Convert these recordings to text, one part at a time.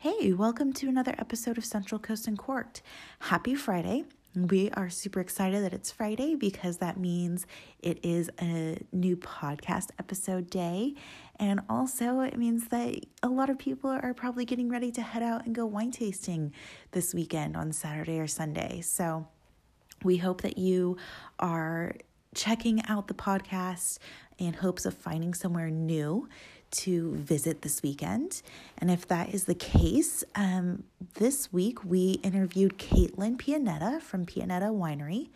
Hey, welcome to another episode of Central Coast and Corked. Happy Friday. We are super excited that it's Friday because that means it is a new podcast episode day. And also, it means that a lot of people are probably getting ready to head out and go wine tasting this weekend on Saturday or Sunday. So, we hope that you are checking out the podcast in hopes of finding somewhere new to visit this weekend. And if that is the case, um, this week we interviewed Caitlin Pianetta from Pianetta Winery.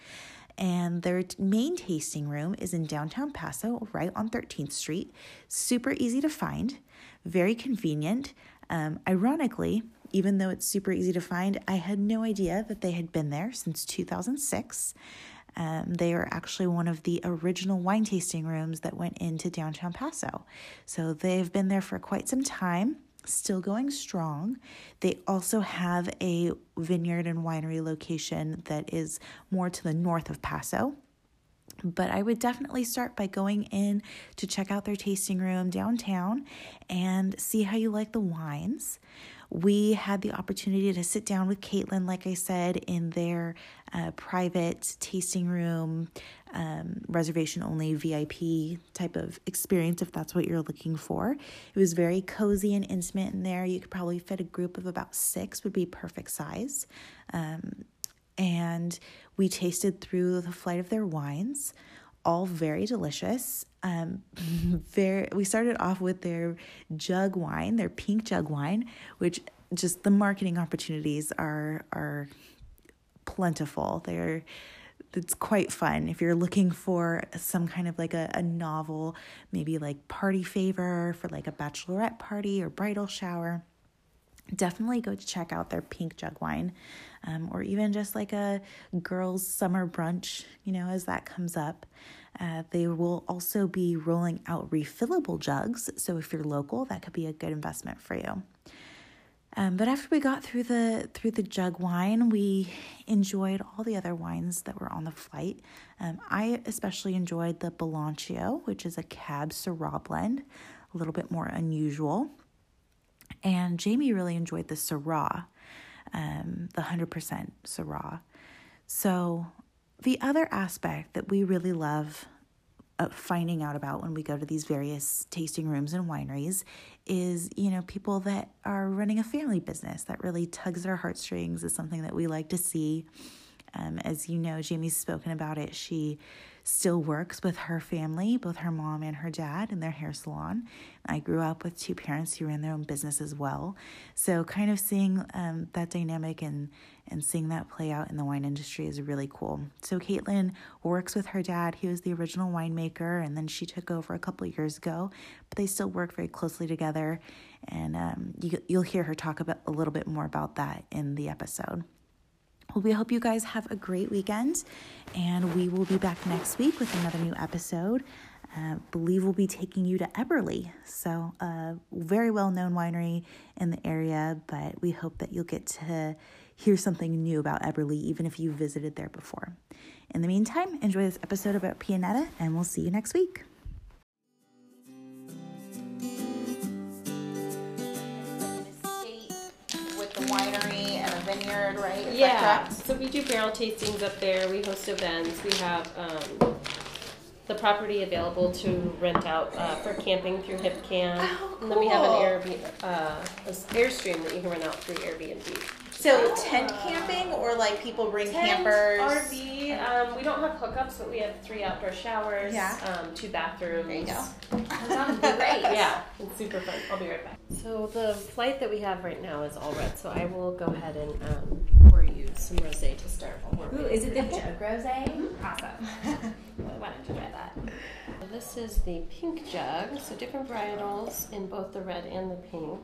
And their main tasting room is in downtown Paso, right on 13th Street. Super easy to find, very convenient. Um, ironically, even though it's super easy to find, I had no idea that they had been there since 2006. Um, they are actually one of the original wine tasting rooms that went into downtown Paso. So they've been there for quite some time, still going strong. They also have a vineyard and winery location that is more to the north of Paso. But I would definitely start by going in to check out their tasting room downtown and see how you like the wines we had the opportunity to sit down with Caitlin, like I said, in their uh, private tasting room, um, reservation only VIP type of experience, if that's what you're looking for. It was very cozy and intimate in there. You could probably fit a group of about six, would be perfect size. Um, and we tasted through the flight of their wines all very delicious. Um, very. We started off with their jug wine, their pink jug wine, which just the marketing opportunities are are plentiful. They're it's quite fun if you're looking for some kind of like a, a novel, maybe like party favor for like a bachelorette party or bridal shower definitely go to check out their pink jug wine um, or even just like a girls summer brunch you know as that comes up uh, they will also be rolling out refillable jugs so if you're local that could be a good investment for you um, but after we got through the through the jug wine, we enjoyed all the other wines that were on the flight. Um, I especially enjoyed the Balancio, which is a Cab Syrah blend, a little bit more unusual. And Jamie really enjoyed the Syrah, um, the 100% Syrah. So, the other aspect that we really love finding out about when we go to these various tasting rooms and wineries is, you know, people that are running a family business that really tugs our heartstrings is something that we like to see. Um, as you know, Jamie's spoken about it. She still works with her family, both her mom and her dad, in their hair salon. I grew up with two parents who ran their own business as well. So, kind of seeing um, that dynamic and, and seeing that play out in the wine industry is really cool. So, Caitlin works with her dad. He was the original winemaker, and then she took over a couple years ago, but they still work very closely together. And um, you, you'll hear her talk about a little bit more about that in the episode. We hope you guys have a great weekend, and we will be back next week with another new episode. Uh, believe we'll be taking you to Eberle, so a very well known winery in the area, but we hope that you'll get to hear something new about Eberle, even if you visited there before. In the meantime, enjoy this episode about Pianetta, and we'll see you next week. Vineyard, right? Is yeah. So we do barrel tastings up there. We host events. We have um, the property available to rent out uh, for camping through HipCamp. Oh, And then we have an Airbnb, uh, Airstream that you can rent out through Airbnb. So tent camping or like people bring Tent, campers? RV. Um, we don't have hookups, but we have three outdoor showers. Yeah. Um, two bathrooms. There you go. That sounds great. Yeah, it's super fun. I'll be right back. So the flight that we have right now is all red. So I will go ahead and um, pour you some rosé to start. while Ooh, is it the jug rosé? Mm-hmm. Awesome. Why don't you try that? This is the pink jug, so different varietals in both the red and the pink,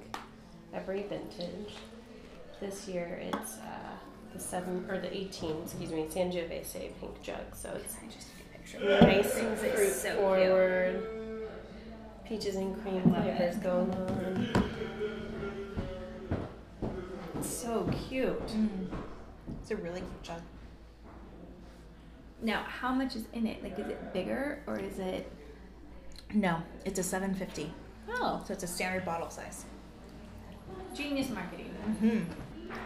every vintage. This year it's uh, the seven or the eighteen, excuse me, Sangiovese pink jug. So it's I just took a picture. nice and It's fruit so forward. Peaches and cream flavors going on. It's so cute. It's a really cute jug. Now, how much is in it? Like, is it bigger or is it? No, it's a 750. Oh, So it's a standard bottle size. Genius marketing. Mhm.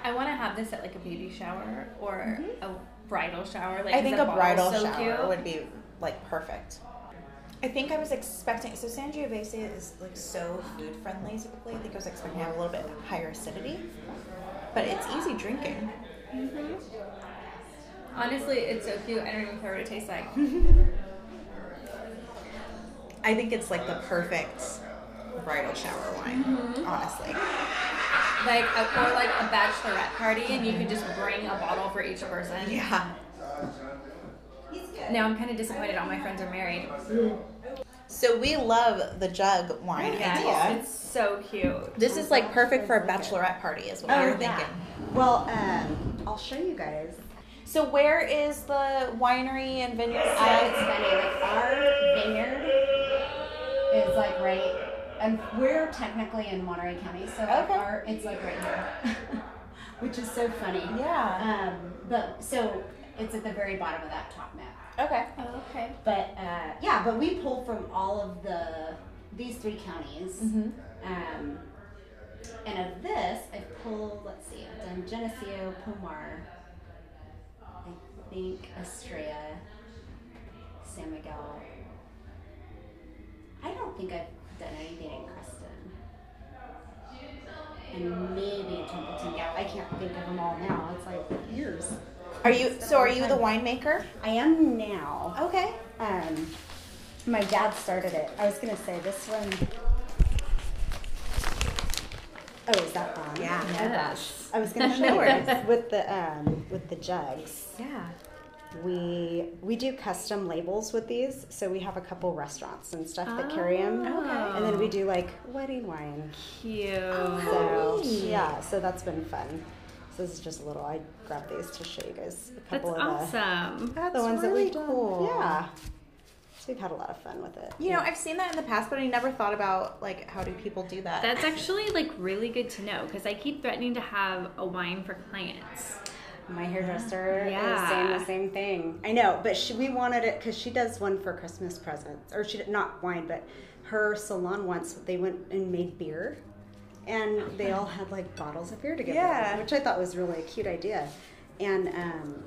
I want to have this at like a baby shower or mm-hmm. a bridal shower. Like I think a bridal so shower cute. would be like perfect. I think I was expecting so Sangiovese is like so food friendly typically. I think I was expecting to have a little bit higher acidity, but it's easy drinking. Mm-hmm. Honestly, it's so cute. I don't even care what it tastes like. I think it's like the perfect bridal shower wine. Mm-hmm. Honestly, like a, or like a bachelorette party, and you could just bring a bottle for each person. yeah. Now I'm kind of disappointed. All my friends are married. So we love the jug wine Yeah, idea. it's so cute. This is like perfect for a bachelorette party, is what we were thinking. Well, um, I'll show you guys. So where is the winery and vineyard? So it's funny, like our vineyard is like right, and we're technically in Monterey County, so like Okay. our it's like right here, which is so funny. yeah. Um, but so it's at the very bottom of that top map. Okay. Oh, okay. But uh, yeah, but we pull from all of the these three counties. Mm-hmm. Um, and of this, I've pulled, let's see, I've done Geneseo, Pomar, I think Estrella, San Miguel. I don't think I've done anything in Creston. And maybe Templeton Gap. I can't think of them all now. It's like years. Are you? So are you the winemaker? I am now. Okay. Um, my dad started it. I was gonna say this one Oh, is that on? Yeah. Gosh. I was gonna show No you worries. guys with the um with the jugs. Yeah. We we do custom labels with these, so we have a couple restaurants and stuff that carry them. Oh, okay. And then we do like wedding wine. Cute. So yeah, so that's been fun. So this is just a little. I grabbed these to show you guys a That's couple of the, awesome. That's the ones really that we've done. cool. Yeah. So we've had a lot of fun with it. You know, I've seen that in the past, but I never thought about like how do people do that. That's actually like really good to know because I keep threatening to have a wine for clients. My hairdresser Yeah. is saying the same thing. I know, but she, we wanted it because she does one for Christmas presents, or she did not wine, but her salon once they went and made beer, and they all had like bottles of beer together, Yeah. which I thought was really a cute idea. And um,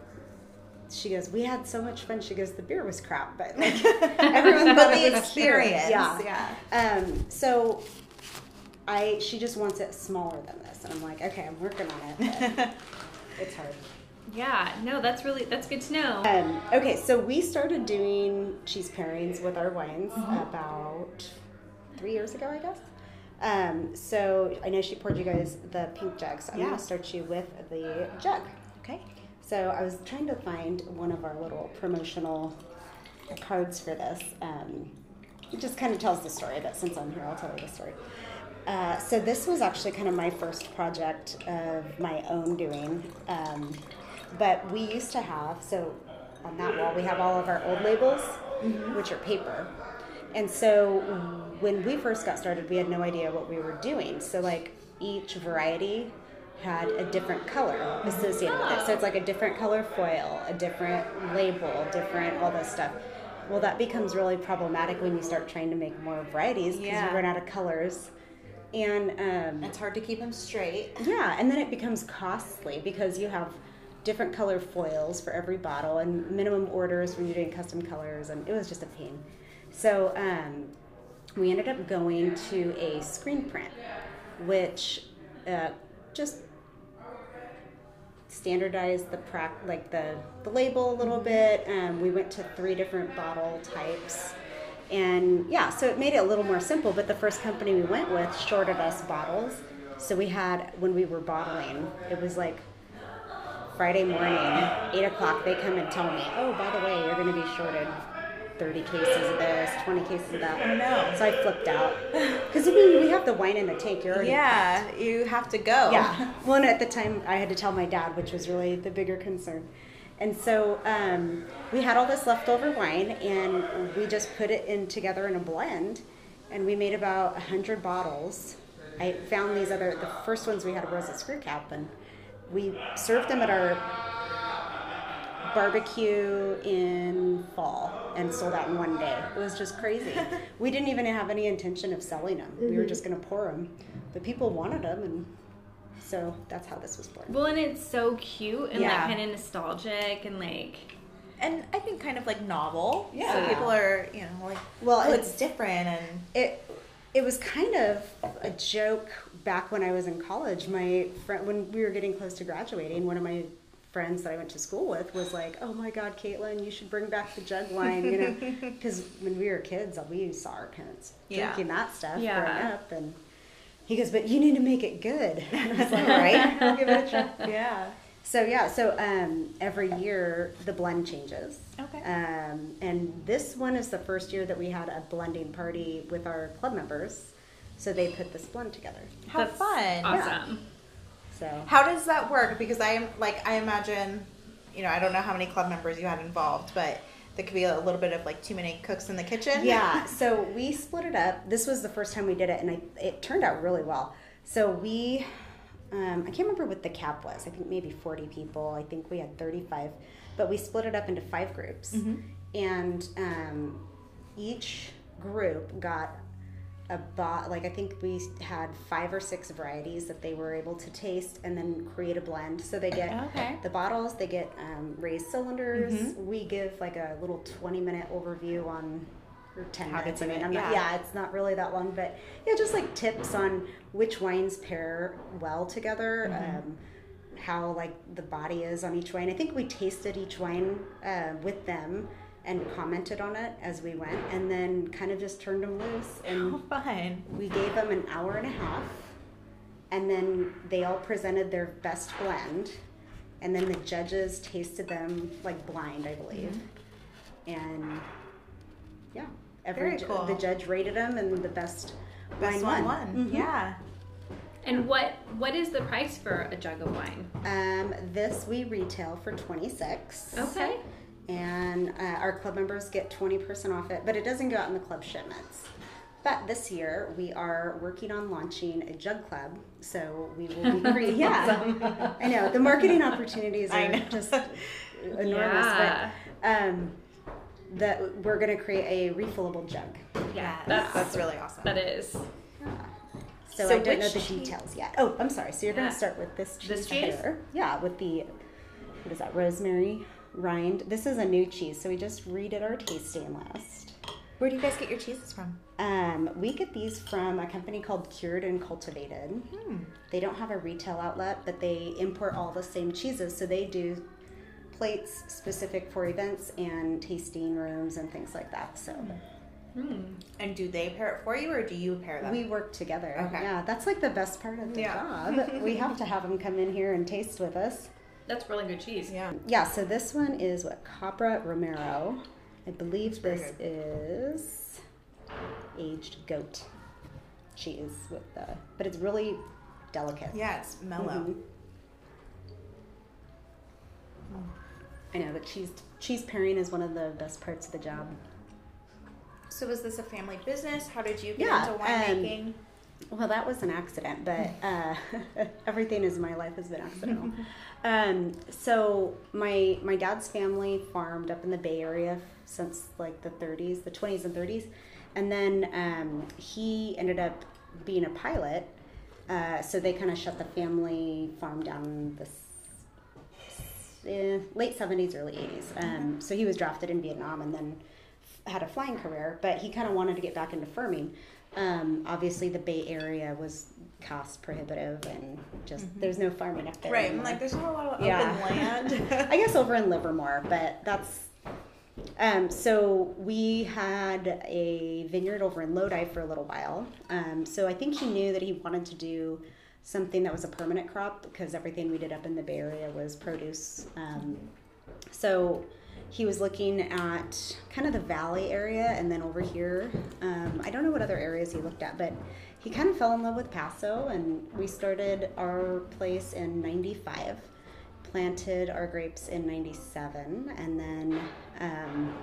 she goes, "We had so much fun." She goes, "The beer was crap, but like everyone but the experience. Yeah. Yeah. Um, so I she just wants it smaller than this, and I'm like, okay, I'm working on it. but it's hard. Yeah, no, that's really that's good to know. Um, okay, so we started doing cheese pairings with our wines about three years ago, I guess. Um, so I know she poured you guys the pink jug, so I'm Yeah. going to start you with the jug. Okay. So I was trying to find one of our little promotional cards for this. Um, it just kind of tells the story, but since I'm here, I'll tell you the story. Uh, so this was actually kind of my first project of my own doing. Um, but we used to have so on that wall we have all of our old labels, which are paper. And so when we first got started, we had no idea what we were doing. So like each variety had a different color associated with it. So it's like a different color foil, a different label, different all this stuff. Well, that becomes really problematic when you start trying to make more varieties because Yeah. you run out of colors. And um, It's hard to keep them straight. yeah, and then it becomes costly because you have different color foils for every bottle and minimum orders when you're doing custom colors, and it was just a pain. So um, we ended up going to a screen print, which uh, just standardized the like the, the label a little bit. Um, we went to three different bottle types. And yeah, so it made it a little more simple. But the first company we went with shorted us bottles. So we had, when we were bottling, it was like Friday morning, 8 o'clock, they come and tell me, oh, by the way, you're going to be shorted 30 cases of this, 20 cases of that. Oh, no. So I flipped out. Because I mean, we have the wine in the tank. You're already Yeah, you have to go. yeah. Well, and at the time, I had to tell my dad, which was really the bigger concern. And so um, we had all this leftover wine, and we just put it in together in a blend, and we made about hundred bottles. I found these other. The first ones we had was a screw cap, and we served them at our barbecue in fall and sold out in one day. It was just crazy. we didn't even have any intention of selling them. We were mm-hmm. just going to pour them, but people wanted them, and So that's how this was born. Well, and it's so cute and Yeah. like kind of nostalgic and like And I think kind of like novel. Yeah. So people are, you know, like, Well, oh, it's- it's different and it it was kind of a joke back when I was in college. My friend, when we were getting close to graduating, one of my friends that I went to school with was like, "Oh my God, Caitlin, you should bring back the jug wine," you know, because when we were kids, we saw our parents Yeah. drinking that stuff Yeah. growing up, and he goes, "But you need to make it good." And I was like, "All right, I'll give it a try." yeah. So yeah, so um, every year the blend changes. Okay. Um, and this one is the first year that we had a blending party with our club members. So they put this blend together. How that's fun. awesome. So How does that work? Because I am like I imagine, you know, I don't know how many club members you had involved, but there could be a little bit of like too many cooks in the kitchen. yeah, so we split it up. This was the first time we did it, and I, it turned out really well. So we, um, I can't remember what the cap was. I think maybe forty people. I think we had thirty-five, but we split it up into five groups, and um, each group got a bot. Like I think we had five or six varieties that they were able to taste and then create a blend. So they get Okay. the bottles, they get um, raised cylinders. We give like a little twenty-minute overview on. Or 10 How minutes, I mean, I'm not, yeah. yeah, it's not really that long, but yeah, just like tips on which wines pair well together, Mm-hmm. um, how like the body is on each wine. I think we tasted each wine uh, with them and commented on it as we went, and then kind of just turned them loose. And fine. we gave them an hour and a half, and then they all presented their best blend, and then the judges tasted them like blind, I believe, and yeah, every Very ju- cool. the judge rated them, and the best, Best wine one won. won. Mhm. Yeah. And what what is the price for a jug of wine? Um, this we retail for twenty six. Okay. and uh, our club members get 20% off it, but it doesn't go out in the club shipments. But this year we are working on launching a jug club, so we will be creating. yeah, I know the marketing opportunities I are know. just enormous. Yeah. But um, that we're going to create a refillable jug. Yeah, That's that's that's really awesome. that is. So, So I don't know which the cheese- details yet. Oh, I'm sorry. So you're going to start with this cheese, This cheese? here. Yeah, with the what is that? Rosemary rind. This is a new cheese, so we just redid our tasting list. Where do you guys get your cheeses from? Um, we get these from a company called Cured and Cultivated. Hmm. They don't have a retail outlet, but they import all the same cheeses. So they do plates specific for events and tasting rooms and things like that. So And do they pair it for you, or do you pair them? we work together. Okay. Yeah, that's like the best part of the Yeah. job. we have to have them come in here and taste with us. That's really good cheese. yeah. Yeah, so this one is what Capra Romero. I believe very this is aged goat cheese with the, but it's really delicate. Yeah, it's mellow. Mhm. I know, but cheese cheese pairing is one of the best parts of the job. So was this a family business? How did you get Yeah, into um, winemaking? Well, that was an accident, but uh, everything in my life has been accidental. um, so my my dad's family farmed up in the Bay Area since like the 30s, the 20s and 30s, and then um, he ended up being a pilot. Uh, so they kind of shut the family farm down this eh, late 70s, early 80s. Um, so he was drafted in Vietnam and then f- had a flying career, but he kind of wanted to get back into farming. Um, obviously, the Bay Area was cost prohibitive and just there's no farming up there. Right. I'm like, there's not a lot of Yeah. open land. I guess over in Livermore, but that's. Um, so we had a vineyard over in Lodi for a little while. Um, so I think he knew that he wanted to do something that was a permanent crop because everything we did up in the Bay Area was produce. Um, so he was looking at kind of the valley area and then over here. Um, I don't know what other areas he looked at, but he kind of fell in love with Paso and we started our place in 95 planted our grapes in 97 and then um,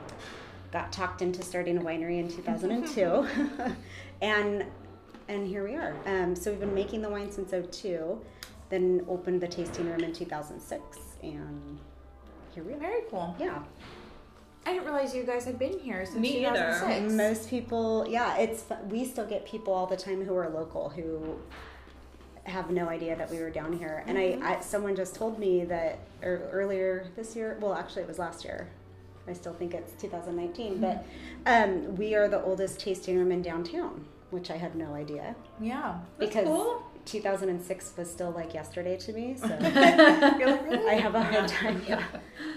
got talked into starting a winery in 2002 and and here we are um, so we've been making the wine since 02 then opened the tasting room in 2006 and here we are Very cool. yeah I didn't realize you guys had been here since Me either. 2006. most people yeah it's we still get people all the time who are local who have no idea that we were down here. And I, I someone just told me that er, earlier this year. Well, actually, it was last year. I still think it's 2019, but um, we are the oldest tasting room in downtown, which I had no idea Yeah. because cool. 2006 was still like yesterday to me. So. You're like, really? I have a hard time. Yeah,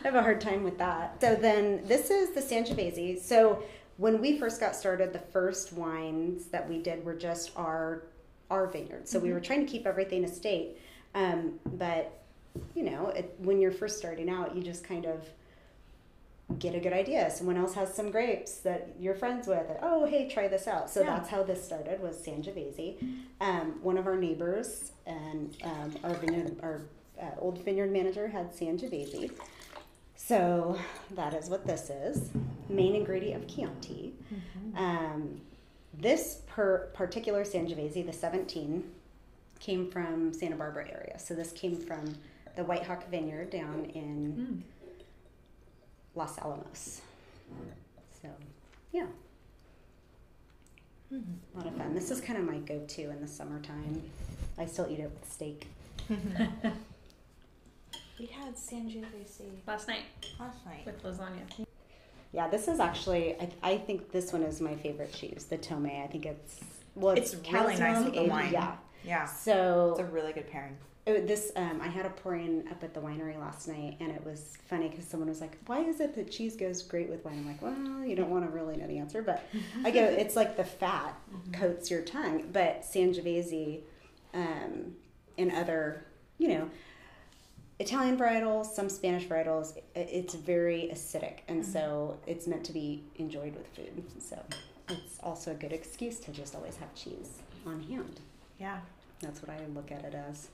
I have a hard time with that. So then, this is the Sangiovese. So when we first got started, the first wines that we did were just our our vineyard. So we were trying to keep everything estate, um, but you know, it, when you're first starting out, you just kind of get a good idea. Someone else has some grapes that you're friends with. Oh, hey, try this out. So Yeah. that's how this started. Was Sangiovese. Um, one of our neighbors and um, our vineyard, our uh, old vineyard manager had Sangiovese. So that is what this is. Main ingredient of Chianti. Um, this per particular Sangiovese, the 17, came from Santa Barbara area. So this came from the White Hawk Vineyard down in Los Alamos. So, yeah. Mm-hmm. A lot of fun. This is kind of my go-to in the summertime. I still eat it with steak. We had Sangiovese Last night last night. with lasagna. Yeah, this is actually. I, I think this one is my favorite cheese, the Tomme. I think it's well, it's, It's really nice with the aged- wine. Yeah. Yeah. So It's a really good pairing. It- this um, I had a pouring up at the winery last night, and it was funny because someone was like, "Why is it that cheese goes great with wine?" I'm like, "Well, you don't want to really know the answer, but I go, it's like the fat coats your tongue, but Sangiovese um, and other, you know." Italian varietals, some Spanish varietals, it's very acidic, and so it's meant to be enjoyed with food. So it's also a good excuse to just always have cheese on hand. Yeah. That's what I look at it as.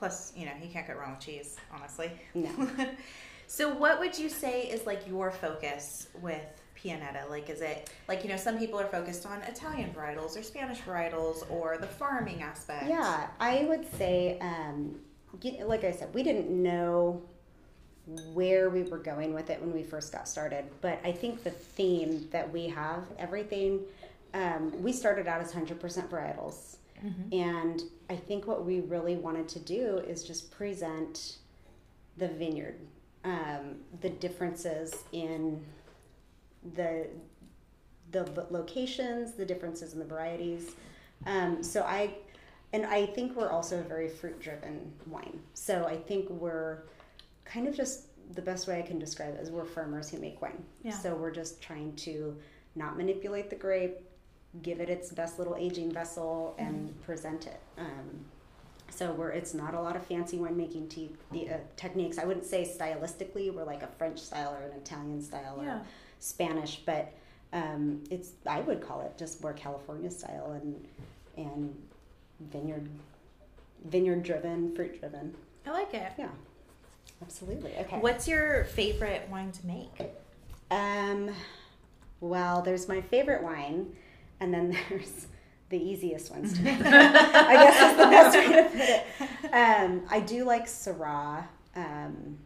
Plus, you know, you can't go wrong with cheese, honestly. No. so, what would you say is like your focus with Pianetta? Like, is it like, you know, some people are focused on Italian varietals or Spanish varietals or the farming aspect? Yeah, I would say, um, like I said, we didn't know where we were going with it when we first got started, but I think the theme that we have, everything, um, we started out as 100% varietals. And I think what we really wanted to do is just present the vineyard, um, the differences in the the locations, the differences in the varieties. Um, so I, and I think we're also a very fruit driven wine. So I think we're kind of just the best way I can describe it is we're farmers who make wine. Yeah. So we're just trying to not manipulate the grape, give it its best little aging vessel, and present it. Um, so we're it's not a lot of fancy winemaking te- the, uh, techniques. I wouldn't say stylistically we're like a French style or an Italian style or Yeah. Spanish, but um, it's I would call it just more California style and and vineyard vineyard driven, fruit driven. I like it. Yeah, absolutely. Okay. What's your favorite wine to make? Um, well, there's my favorite wine, and then there's the easiest ones to make. I guess is the best way to put it. Um, I do like Syrah. Um,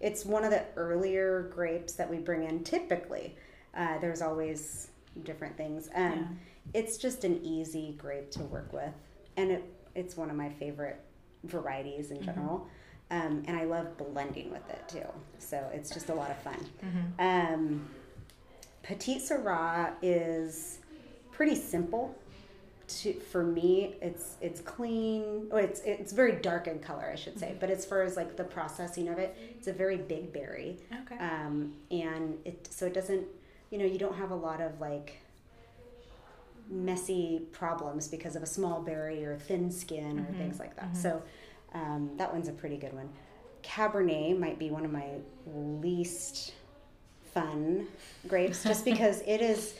it's one of the earlier grapes that we bring in typically. Uh, there's always different things. Um, It's just an easy grape to work with, and it, it's one of my favorite varieties in general. Um, and I love blending with it too. So it's just a lot of fun. Um, Petite Syrah is pretty simple. To, for me, it's it's clean. Oh, it's it's very dark in color, I should say. But as far as like the processing of it, it's a very big berry, Okay. um, and it so it doesn't. You know, you don't have a lot of like messy problems because of a small berry or thin skin or things like that. So um, that one's a pretty good one. Cabernet might be one of my least fun grapes just because it is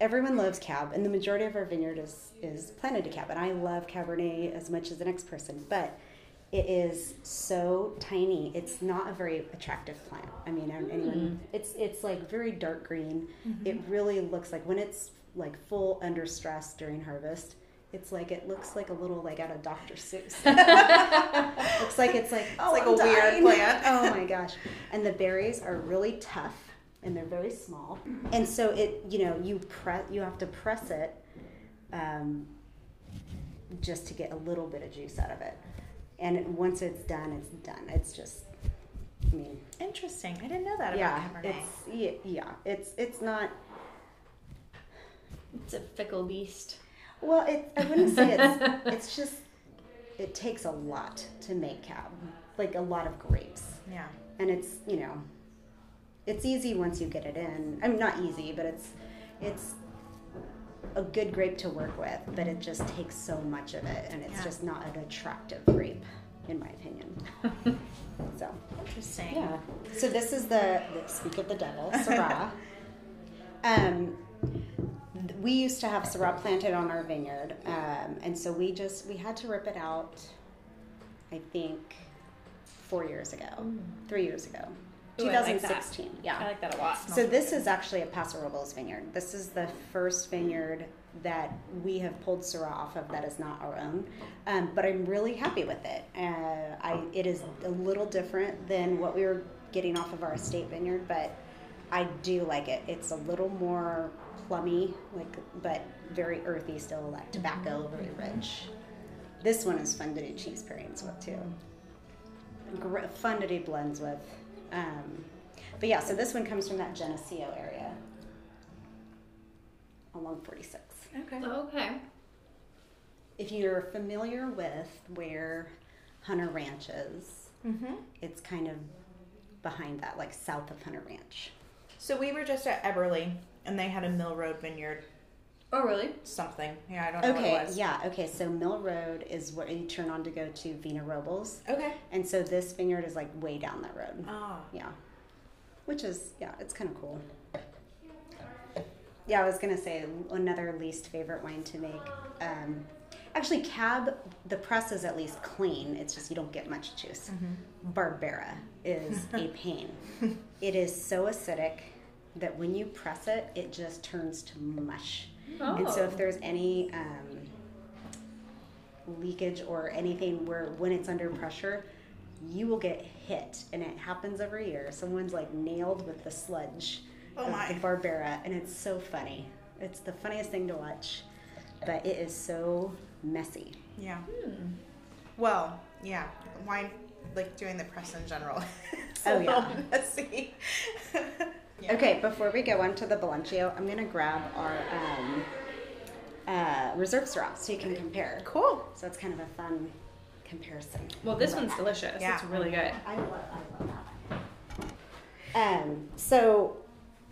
everyone loves cab and the majority of our vineyard is is planted to cab and I love cabernet as much as the next person but it is so tiny it's not a very attractive plant I mean anyone mm-hmm. it's it's like very dark green mm-hmm. it really looks like when it's like full under stress during harvest it's like it looks like a little like out of Dr. Seuss. looks like it's like oh, it's like I'm a weird plant. oh my gosh! And the berries are really tough and they're very small. And so it, you know, you press, you have to press it um, just to get a little bit of juice out of it. And once it's done, it's done. It's just, I mean, Interesting. I didn't know that about yeah, Cabernet. it's yeah, yeah, it's it's not. It's a fickle beast. Well, it, I wouldn't say it's. it's just, it takes a lot to make cab, like a lot of grapes, yeah. and it's you know, it's easy once you get it in. I mean, not easy, but it's, it's a good grape to work with, but it just takes so much of it, and it's Yeah. just not an attractive grape, in my opinion. so. Interesting. Yeah. So this is the, the speak of the devil, Syrah. um, we used to have Syrah planted on our vineyard, um, and so we just we had to rip it out. I think four years ago, three years ago, Ooh, I like that. 2016. yeah. I like that a lot. So this is actually a Paso Robles vineyard. This is the first vineyard that we have pulled Syrah off of that is not our own, um, but I'm really happy with it. Uh, I it is a little different than what we were getting off of our estate vineyard, but I do like it. It's a little more plummy, like but very earthy still, like tobacco, very rich. This one is fun to do cheese pairings with too. Gr- fun to do blends with. Um, but yeah, so this one comes from that Geneseo area along 46. Okay. Okay. If you're familiar with where Hunter Ranch is, Mm-hmm. it's kind of behind that, like south of Hunter Ranch. So we were just at Eberle, and they had a Mill Road Vineyard Oh, really? something. Yeah, I don't know what Okay, it was. yeah, okay, so Mill Road is where you turn on to go to Vina Robles. Okay. And so this vineyard is like way down that road. Oh. Yeah. Which is, yeah, it's kind of cool. Yeah, I was going to say another least favorite wine to make. Um, actually, Cab, the press is at least clean. It's just you don't get much juice. Barbera is a pain. it is so acidic that when you press it, it just turns to mush. And so Oh. if there's any um, leakage or anything where when it's under pressure, you will get hit, and it happens every year. Someone's like nailed with the sludge Oh of my. the Barbera, and it's so funny. It's the funniest thing to watch, but it is so messy. Yeah. Well, yeah. Wine, like doing the press in general. it's Oh, yeah. messy. Yeah. Okay, before we go on to the Balancio, I'm gonna grab our um, uh, reserve Syrah so you can compare. Cool. So it's kind of a fun comparison. Well, this one's delicious. Yeah. It's really good. I love, I love that. Um, so,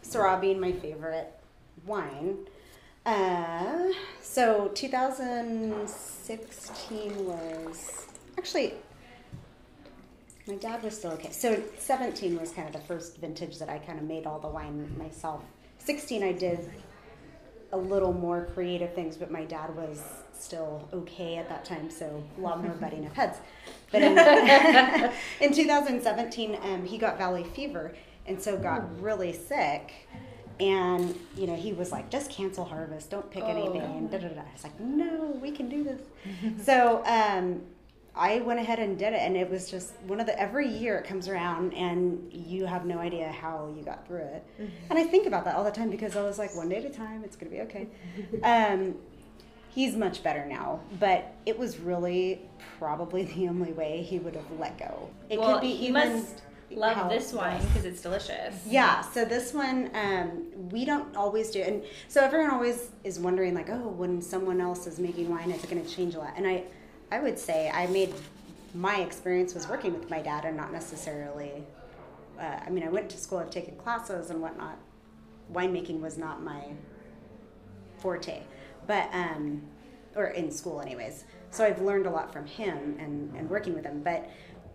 Syrah being my favorite wine. Uh, so 2016 was actually my dad was still okay. So 17 was kind of the first vintage that I kind of made all the wine myself. 16 I did a little more creative things, but my dad was still okay at that time, so a lot more butting of heads. But in, in 2017, um, he got valley fever, and so got really sick. And you know, he was like, "Just cancel harvest. Don't pick anything." Da, da, da. I was like, "No, we can do this." so um, I went ahead and did it, and it was just one of the every year it comes around, and you have no idea how you got through it. And I think about that all the time because I was like, one day at a time, it's gonna be okay. um, he's much better now, but it was really probably the only way he would have let go. It well, could be he even must love how this wine because it's delicious. Yeah, so this one um, we don't always do, and so everyone always is wondering like, oh, when someone else is making wine, is it going to change a lot? And I, I would say I made my experience was working with my dad, and not necessarily. Uh, I mean, I went to school, I've taken classes and whatnot. Winemaking was not my forte, but um, or in school anyways. So I've learned a lot from him and, and working with him. But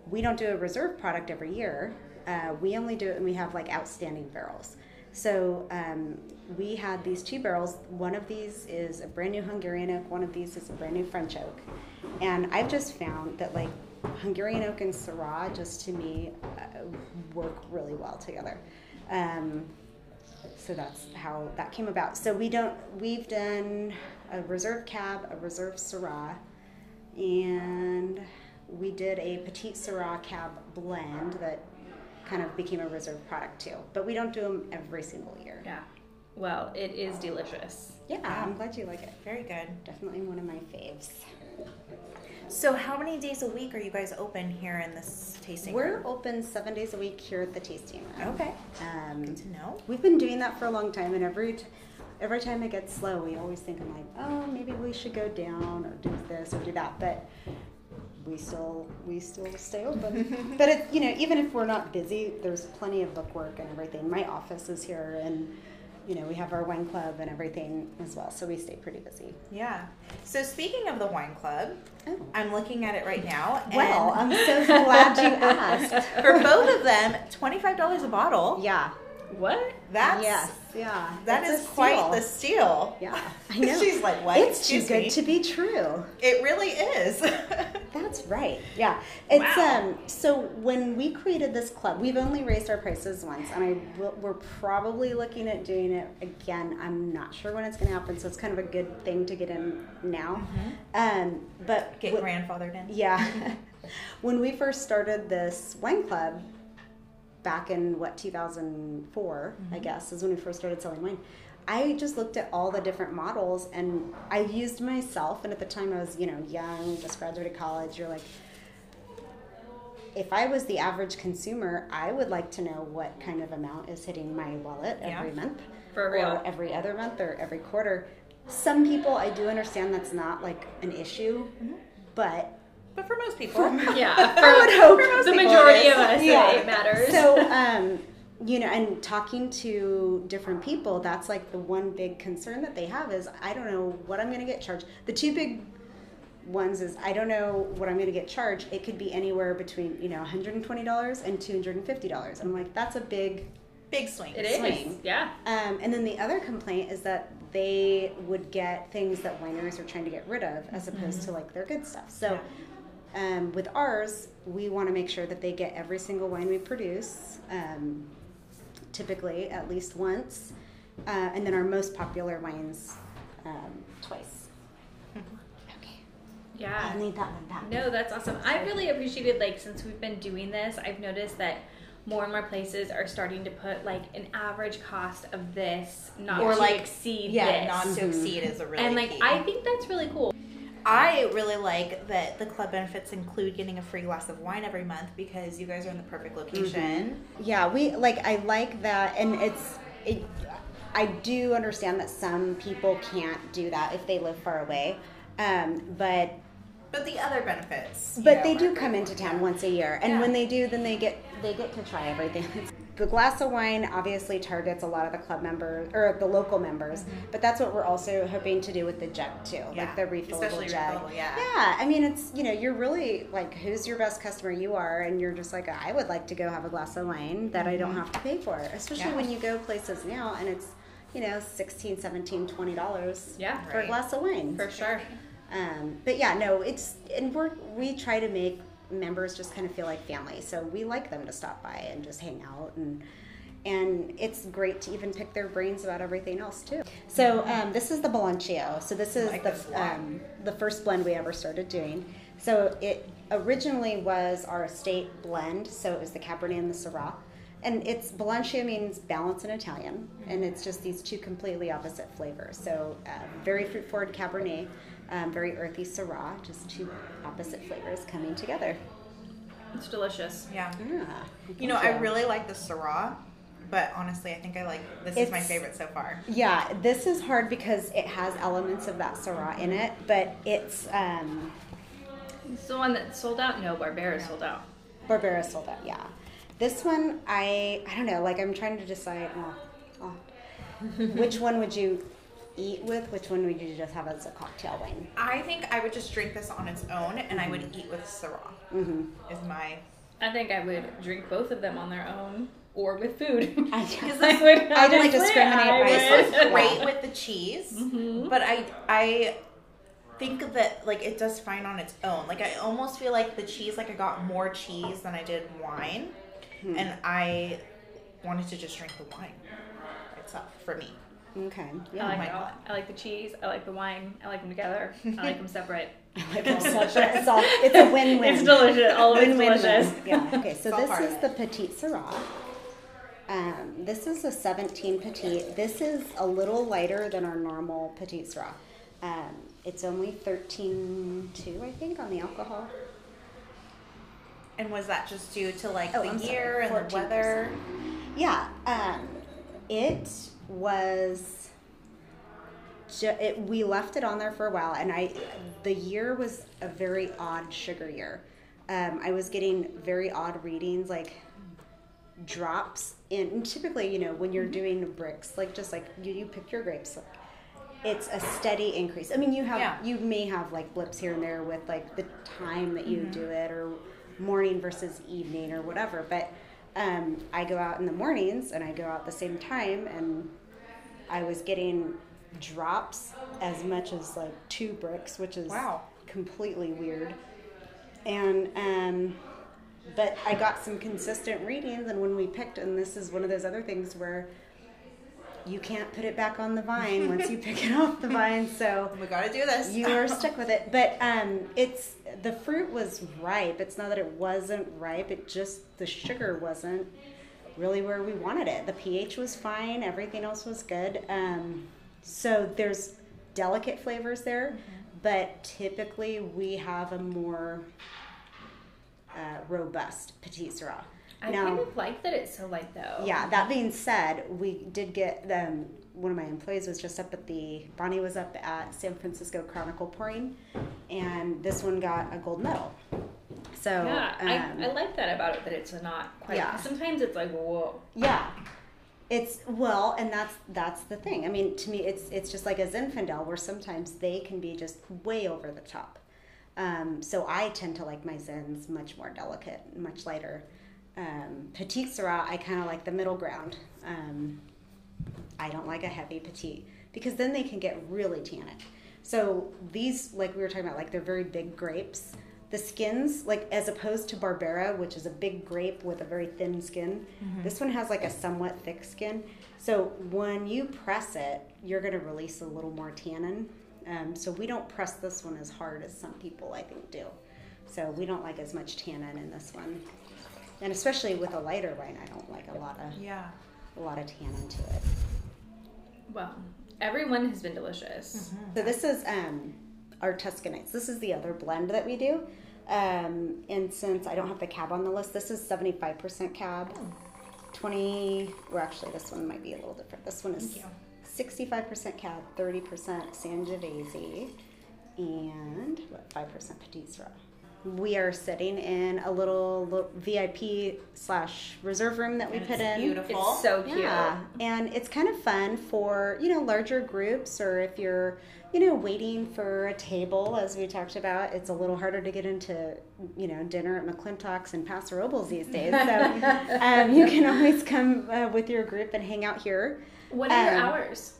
we don't do a reserve product every year. Uh, we only do it when we have like outstanding barrels. So um, we had these two barrels. One of these is a brand new Hungarian oak. One of these is a brand new French oak. And I've just found that like Hungarian oak and Syrah just to me uh, work really well together. Um, so that's how that came about. So we don't. We've done a reserve cab, a reserve Syrah, and we did a petite Syrah cab blend that kind of became a reserve product too. But we don't do them every single year. Yeah. Well, it is delicious. Yeah, I'm glad you like it. Very good. Definitely one of my faves. So, how many days a week are you guys open here in this tasting We're room? open seven days a week here at the tasting room. Okay. Um, Good to know. We've been doing that for a long time, and every t- every time it gets slow, we always think, I'm like, oh, maybe we should go down or do this or do that, but we still we still stay open. but it, you know, even if we're not busy, there's plenty of book work and everything. My office is here, and you know, we have our wine club and everything as well, so we stay pretty busy. Yeah. So, speaking of the wine club, Oh. I'm looking at it right now. And Well, I'm so glad you asked. for both of them, $25 a bottle. Yeah. What? That's yes. Yeah. that It's is quite the steal. Yeah. I know. She's like, what? It's too good me. to be true. It really is. That's right. Yeah. It's Wow. um so when we created this club, we've only raised our prices once and I will, we're probably looking at doing it again. I'm not sure when it's going to happen, so it's kind of a good thing to get in now. Um but Get wh- grandfathered in. yeah. when we first started this wine club back in what 2004, I mm-hmm. guess, is when we first started selling wine. I just looked at all the different models and I used myself and at the time I was, you know, young, just graduated college, you're like if I was the average consumer, I would like to know what kind of amount is hitting my wallet Yeah. every month For real. or every other month or every quarter. Some people I do understand that's not like an issue, mm-hmm. but But for most people, Yeah, for, I would hope for most the majority of us, Yeah. it matters. So, um, you know, and talking to different people, that's like the one big concern that they have is I don't know what I'm going to get charged. The two big ones is I don't know what I'm going to get charged. It could be anywhere between you know $120 and $250. I'm like, that's a big big swing. it is. swing. Yeah. um, and then the other complaint is that they would get things that wineries are trying to get rid of as opposed to like their good stuff. So um, with ours, we want to make sure that they get every single wine we produce, um, typically at least once, uh, and then our most popular wines um, twice. Okay, Yeah. I'll need that one back. No, that's awesome. I really appreciated like since we've been doing this, I've noticed that more and more places are starting to put like an average cost of this not Or, to like, exceed Yeah, this. not to exceed is a really and like key. I think that's really cool. I really like that the club benefits include getting a free glass of wine every month because you guys are in the perfect location. Yeah, we like I like that, and it's it. I do understand that some people can't do that if they live far away, um, but But the other benefits, but know, they do come into town once a year, and Yeah. when they do, then they get they get to try everything. the glass of wine obviously targets a lot of the club members or the local members, but that's what we're also hoping to do with the jug too, Mm-hmm. Yeah, like the refillable especially jug. refillable, yeah. yeah. I mean, it's you know you're really like who's your best customer you are, and you're just like I would like to go have a glass of wine that I don't have to pay for, especially Mm-hmm. Yeah. when you go places now and it's you know 16 17 20 dollars Yeah, for Right. a glass of wine For sure. um, but yeah, no, it's and we're we try to make members just kind of feel like family. So we like them to stop by and just hang out and and it's great to even pick their brains about everything else too. So um, this is the Balancio. So this is like the this a lot. um, the first blend we ever started doing. So it originally was our estate blend. So it was the Cabernet and the Syrah. And it's Balancio means balance in Italian, and it's just these two completely opposite flavors. So uh, very fruit forward Cabernet, um, very earthy Syrah, just two opposite flavors coming together. It's delicious. Yeah. Yeah, You know, thank I really like the Syrah, but honestly, I think I like this is my favorite so far. Yeah, this is hard because it has elements of that Syrah in it, but it's um, It's the one that sold out. No, Barbera sold out. Barbera sold out. Yeah, this one I I don't know. Like I'm trying to decide. Well, oh, which one would you eat with? Which one would you just have as a cocktail wine? I think I would just drink this on its own, and I would Mm-hmm. eat with Syrah. hmm Is my I think I would drink both of them on their own or with food. I, I would I don't honestly, discriminate I this would. is Yeah. great with the cheese, Mm-hmm. but I I think that like it does fine on its own. Like I almost feel like the cheese, like I got more cheese than I did wine, Hmm. and I wanted to just drink the wine itself for me. Okay. I Yeah. like my it all. God. I like the cheese. I like the wine. I like them together. I like them separate. it's, it's, all, it's a win-win. It's delicious. All of it's Win-win-win. delicious. Yeah. Okay. So all this is the petite Syrah. Um, this is a 17 petite. This is a little lighter than our normal petite Syrah. Um, it's only 13.2, I think, on the alcohol. And was that just due to like Oh, the I'm sorry, year and the weather? Yeah, um, it was. Ju- it, we left it on there for a while, and I, the year was a very odd sugar year. Um, I was getting very odd readings, like drops in. And typically, you know, when you're doing Brix, like just like you, you pick your grapes, like, it's a steady increase. I mean, you have Yeah. you may have like blips here and there with like the time that you do it, or morning versus evening, or whatever. But um, I go out in the mornings, and I go out the same time, and I was getting drops as much as like two Brix, which is Wow. completely weird. And um, but I got some consistent readings, and when we picked, and this is one of those other things where you can't put it back on the vine once you pick it off the vine, so We got to do this. you are stuck with it. But um, it's the fruit was ripe. It's not that it wasn't ripe. It just the sugar wasn't really where we wanted it. The pH was fine. Everything else was good. Um, so there's delicate flavors there, but typically we have a more uh, robust Petite Sirah. I Now- kind of like that it's so light though. yeah, that being said, we did get um, one of my employees was just up at the Bonnie was up at San Francisco Chronicle pouring, and this one got a gold medal. So Yeah, um, I, I like that about it that it's not quite. Yeah. Sometimes it's like whoa. yeah, it's well, and that's that's the thing. I mean, to me, it's it's just like a Zinfandel, where sometimes they can be just way over the top. Um, so I tend to like my Zins much more delicate, much lighter. Um, petite Sirah, I kind of like the middle ground. Um, I don't like a heavy petite because then they can get really tannic. So these, like we were talking about, like they're very big grapes. The skins, like as opposed to Barbera, which is a big grape with a very thin skin, this one has like a somewhat thick skin. So when you press it, you're going to release a little more tannin. Um, so we don't press this one as hard as some people I think do. So we don't like as much tannin in this one, and especially with a lighter wine, I don't like a lot of Yeah. a lot of tannin to it. Well, everyone has been delicious. So this is um, our Tuscanites. This is the other blend that we do. Um, and since I don't have the cab on the list, this is 75% cab. 20, or actually this one might be a little different. This one is 65% cab, 30% Sangiovese, and what, 5% Petite Sirah. We are sitting in a little, little VIP slash reserve room that we And put it's in. beautiful. It's so cute. Yeah, and it's kind of fun for you know larger groups, or if you're you know waiting for a table, as we talked about. It's a little harder to get into you know dinner at McClintock's and Paso Robles these days. So um, you can always come uh, with your group and hang out here. What are your Um, hours?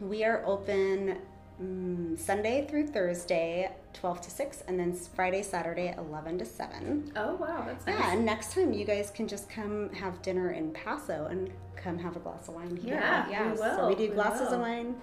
We are open mm, Sunday through Thursday, twelve to six, and then Friday, Saturday, eleven to seven. Oh wow, that's nice. Yeah, and next time you guys can just come have dinner in Paso and come have a glass of wine here. Yeah, we So we do glasses will. of wine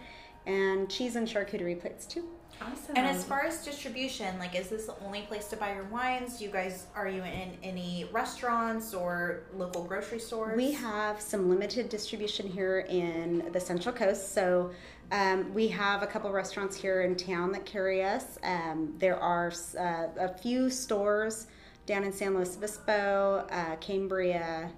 and cheese and charcuterie plates too. Awesome. And as far as distribution, like, is this the only place to buy your wines? Do you guys are you in any restaurants or local grocery stores? We have some limited distribution here in the Central Coast. So um, we have a couple restaurants here in town that carry us. Um, there are uh, a few stores down in San Luis Obispo, uh, Cambria,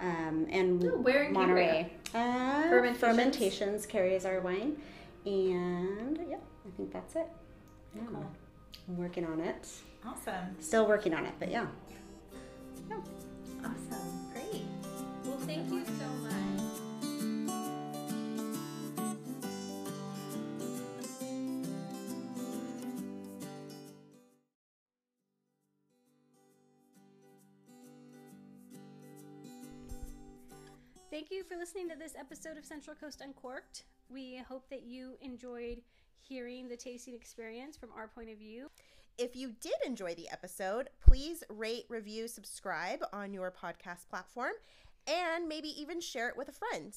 um, and Oh, where in Monterey. Uh, Fermentations? Fermentations carries our wine, and yeah, I think that's it. Yeah. I'm working on it. awesome, Still working on it, but yeah. yeah. awesome, great. well, thank you so much. Thank you for listening to this episode of Central Coast Uncorked. We hope that you enjoyed hearing the tasting experience from our point of view. If you did enjoy the episode, please rate, review, subscribe on your podcast platform, and maybe even share it with a friend.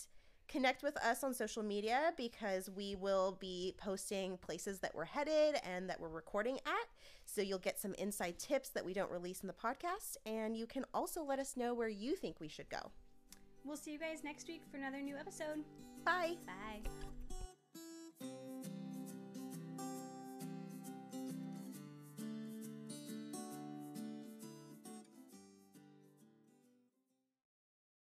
Connect with us on social media because we will be posting places that we're headed and that we're recording at. So you'll get some inside tips that we don't release in the podcast, and you can also let us know where you think we should go. We'll see you guys next week for another new episode. Bye. Bye.